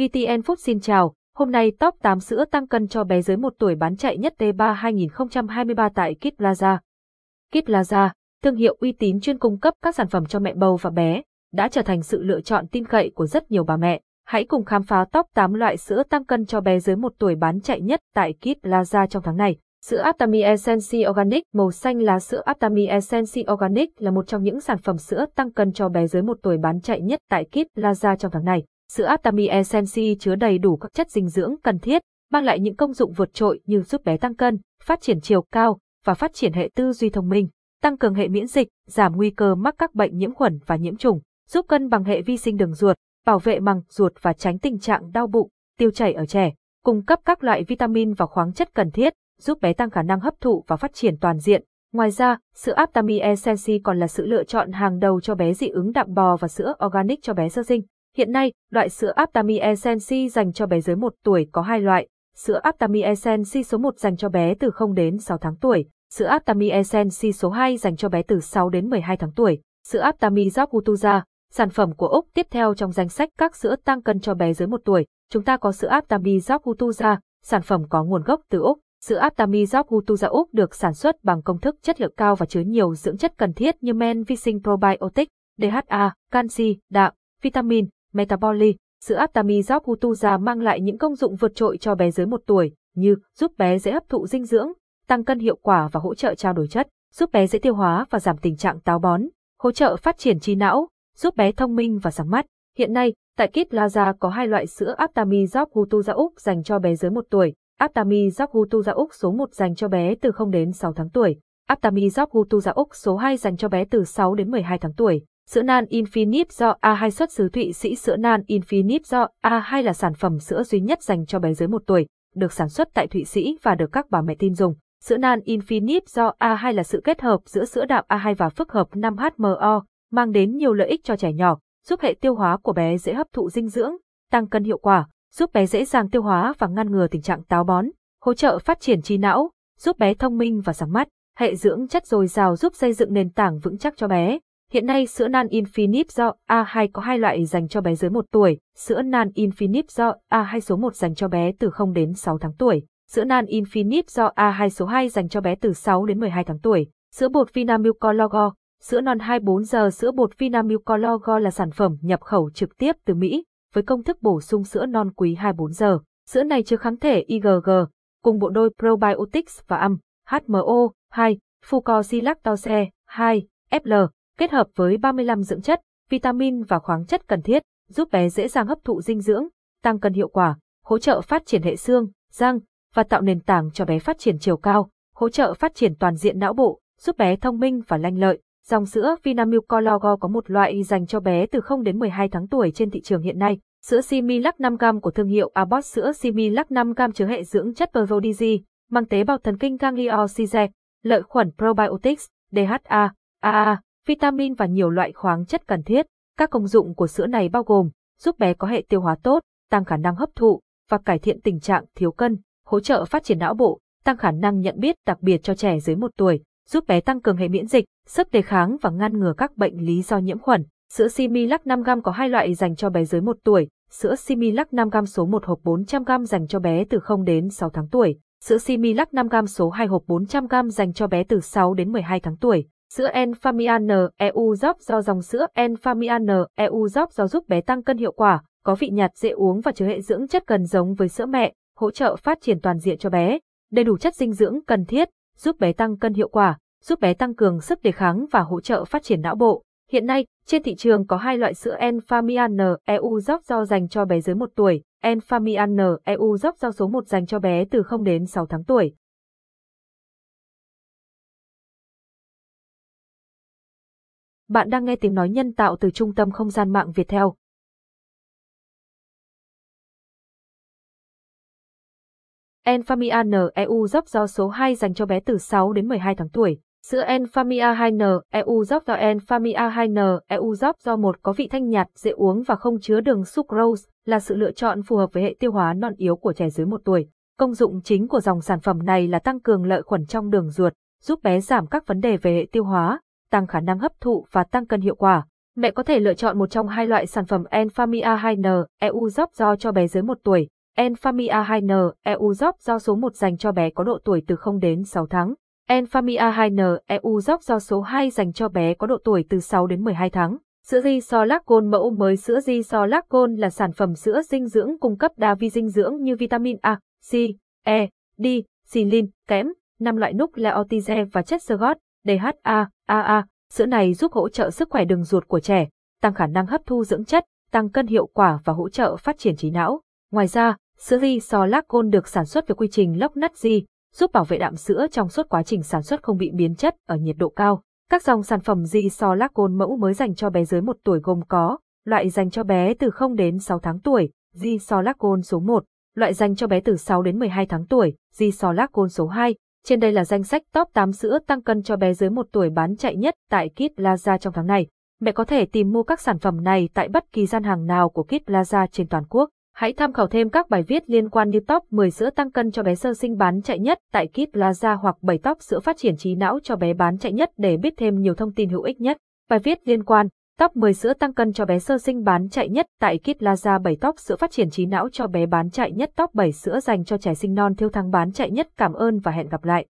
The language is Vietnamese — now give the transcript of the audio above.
VTN Food xin chào, hôm nay top 8 sữa tăng cân cho bé dưới 1 tuổi bán chạy nhất T3 2023 tại Kid Plaza. Kid Plaza, thương hiệu uy tín chuyên cung cấp các sản phẩm cho mẹ bầu và bé, đã trở thành sự lựa chọn tin cậy của rất nhiều bà mẹ. Hãy cùng khám phá top 8 loại sữa tăng cân cho bé dưới 1 tuổi bán chạy nhất tại Kid Plaza trong tháng này. Sữa Aptamil Essence Organic màu xanh lá sữa Aptamil Essence Organic là một trong những sản phẩm sữa tăng cân cho bé dưới 1 tuổi bán chạy nhất tại Kid Plaza trong tháng này. Sữa Aptamil Essence chứa đầy đủ các chất dinh dưỡng cần thiết, mang lại những công dụng vượt trội như giúp bé tăng cân, phát triển chiều cao và phát triển hệ tư duy thông minh, tăng cường hệ miễn dịch, giảm nguy cơ mắc các bệnh nhiễm khuẩn và nhiễm trùng, giúp cân bằng hệ vi sinh đường ruột, bảo vệ màng ruột và tránh tình trạng đau bụng, tiêu chảy ở trẻ, cung cấp các loại vitamin và khoáng chất cần thiết, giúp bé tăng khả năng hấp thụ và phát triển toàn diện. Ngoài ra, sữa Aptamil Essence còn là sự lựa chọn hàng đầu cho bé dị ứng đạm bò và sữa organic cho bé sơ sinh. Hiện nay, loại sữa Aptamil Essence dành cho bé dưới 1 tuổi có hai loại. Sữa Aptamil Essence số 1 dành cho bé từ 0 đến 6 tháng tuổi. Sữa Aptamil Essence số 2 dành cho bé từ 6 đến 12 tháng tuổi. Sữa Aptamil Zokutuza, sản phẩm của Úc tiếp theo trong danh sách các sữa tăng cân cho bé dưới 1 tuổi. Chúng ta có sữa Aptamil Zokutuza, sản phẩm có nguồn gốc từ Úc. Sữa Aptamil Zokutuza Úc được sản xuất bằng công thức chất lượng cao và chứa nhiều dưỡng chất cần thiết như men vi sinh probiotic, DHA, canxi, đạm, vitamin, Metaboli Sữa Aptamil Hutuza mang lại những công dụng vượt trội cho bé dưới 1 tuổi, như giúp bé dễ hấp thụ dinh dưỡng, tăng cân hiệu quả và hỗ trợ trao đổi chất, giúp bé dễ tiêu hóa và giảm tình trạng táo bón, hỗ trợ phát triển trí não, giúp bé thông minh và sáng mắt. Hiện nay, tại Kit Plaza có hai loại sữa Aptamil Hutuza Úc dành cho bé dưới 1 tuổi, Aptamil Hutuza Úc số 1 dành cho bé từ 0 đến 6 tháng tuổi, Aptamil Hutuza Úc số 2 dành cho bé từ 6 đến 12 tháng tuổi. Sữa nan Infinite do A2 xuất xứ Thụy Sĩ Sữa nan Infinite do A2 là sản phẩm sữa duy nhất dành cho bé dưới 1 tuổi, được sản xuất tại Thụy Sĩ và được các bà mẹ tin dùng. Sữa nan Infinite do A2 là sự kết hợp giữa sữa đạm A2 và phức hợp 5HMO, mang đến nhiều lợi ích cho trẻ nhỏ, giúp hệ tiêu hóa của bé dễ hấp thụ dinh dưỡng, tăng cân hiệu quả, giúp bé dễ dàng tiêu hóa và ngăn ngừa tình trạng táo bón, hỗ trợ phát triển trí não, giúp bé thông minh và sáng mắt, hệ dưỡng chất dồi dào giúp xây dựng nền tảng vững chắc cho bé. Hiện nay sữa nan Infinite do A2 có hai loại dành cho bé dưới 1 tuổi, sữa nan Infinite do A2 số 1 dành cho bé từ 0 đến 6 tháng tuổi, sữa nan Infinite do A2 số 2 dành cho bé từ 6 đến 12 tháng tuổi, sữa bột Vinamilk Logo, sữa non 24 giờ sữa bột Vinamilk Logo là sản phẩm nhập khẩu trực tiếp từ Mỹ, với công thức bổ sung sữa non quý 24 giờ. Sữa này chứa kháng thể IgG, cùng bộ đôi probiotics và âm, HMO, 2, fucosilactose, 2, FL, kết hợp với 35 dưỡng chất, vitamin và khoáng chất cần thiết, giúp bé dễ dàng hấp thụ dinh dưỡng, tăng cân hiệu quả, hỗ trợ phát triển hệ xương, răng và tạo nền tảng cho bé phát triển chiều cao, hỗ trợ phát triển toàn diện não bộ, giúp bé thông minh và lanh lợi. Dòng sữa Vinamilk Cologo có một loại dành cho bé từ 0 đến 12 tháng tuổi trên thị trường hiện nay. Sữa Similac 5g của thương hiệu Abbott sữa Similac 5g chứa hệ dưỡng chất Perodigi, mang tế bào thần kinh gangliosize, lợi khuẩn probiotics, DHA, AA, vitamin và nhiều loại khoáng chất cần thiết. Các công dụng của sữa này bao gồm giúp bé có hệ tiêu hóa tốt, tăng khả năng hấp thụ và cải thiện tình trạng thiếu cân, hỗ trợ phát triển não bộ, tăng khả năng nhận biết đặc biệt cho trẻ dưới 1 tuổi, giúp bé tăng cường hệ miễn dịch, sức đề kháng và ngăn ngừa các bệnh lý do nhiễm khuẩn. Sữa Similac 5g có hai loại dành cho bé dưới 1 tuổi, sữa Similac 5g số 1 hộp 400g dành cho bé từ 0 đến 6 tháng tuổi, sữa Similac 5g số 2 hộp 400g dành cho bé từ 6 đến 12 tháng tuổi. Sữa Enfamian EU Job do dòng sữa Enfamian EU Job do giúp bé tăng cân hiệu quả, có vị nhạt dễ uống và chứa hệ dưỡng chất cần giống với sữa mẹ, hỗ trợ phát triển toàn diện cho bé, đầy đủ chất dinh dưỡng cần thiết, giúp bé tăng cân hiệu quả, giúp bé tăng cường sức đề kháng và hỗ trợ phát triển não bộ. Hiện nay, trên thị trường có hai loại sữa Enfamian EU Job do dành cho bé dưới 1 tuổi, Enfamian EU Job do số 1 dành cho bé từ 0 đến 6 tháng tuổi. Bạn đang nghe tiếng nói nhân tạo từ trung tâm không gian mạng Việt Theo. Enfamia N EU dốc do số 2 dành cho bé từ 6 đến 12 tháng tuổi. Sữa Enfamia 2N EU dốc do Enfamia 2N EU dốc do một có vị thanh nhạt, dễ uống và không chứa đường sucrose, là sự lựa chọn phù hợp với hệ tiêu hóa non yếu của trẻ dưới 1 tuổi. Công dụng chính của dòng sản phẩm này là tăng cường lợi khuẩn trong đường ruột, giúp bé giảm các vấn đề về hệ tiêu hóa, tăng khả năng hấp thụ và tăng cân hiệu quả. Mẹ có thể lựa chọn một trong hai loại sản phẩm Enfamia 2N, EU Job do cho bé dưới 1 tuổi. Enfamia 2N, EU Job do số 1 dành cho bé có độ tuổi từ 0 đến 6 tháng. Enfamia 2N, EU Job do số 2 dành cho bé có độ tuổi từ 6 đến 12 tháng. Sữa Gisolac mẫu mới Sữa Gisolac là sản phẩm sữa dinh dưỡng cung cấp đa vi dinh dưỡng như vitamin A, C, E, D, silin, kẽm, năm loại nucleotide và chất xơ gót, DHA, AA. Sữa này giúp hỗ trợ sức khỏe đường ruột của trẻ, tăng khả năng hấp thu dưỡng chất, tăng cân hiệu quả và hỗ trợ phát triển trí não. Ngoài ra, sữa Gisolac được sản xuất với quy trình lốc nắt di, giúp bảo vệ đạm sữa trong suốt quá trình sản xuất không bị biến chất ở nhiệt độ cao. Các dòng sản phẩm Gisolac mẫu mới dành cho bé dưới 1 tuổi gồm có loại dành cho bé từ 0 đến 6 tháng tuổi, Gisolac số 1, loại dành cho bé từ 6 đến 12 tháng tuổi, Gisolac số 2. Trên đây là danh sách top 8 sữa tăng cân cho bé dưới 1 tuổi bán chạy nhất tại Kit Plaza trong tháng này. Mẹ có thể tìm mua các sản phẩm này tại bất kỳ gian hàng nào của Kit Plaza trên toàn quốc. Hãy tham khảo thêm các bài viết liên quan như top 10 sữa tăng cân cho bé sơ sinh bán chạy nhất tại Kit Plaza hoặc 7 top sữa phát triển trí não cho bé bán chạy nhất để biết thêm nhiều thông tin hữu ích nhất. Bài viết liên quan Top 10 sữa tăng cân cho bé sơ sinh bán chạy nhất tại Kit Plaza 7 top sữa phát triển trí não cho bé bán chạy nhất. Top 7 sữa dành cho trẻ sinh non. Thiêu thắng bán chạy nhất. Cảm ơn và hẹn gặp lại.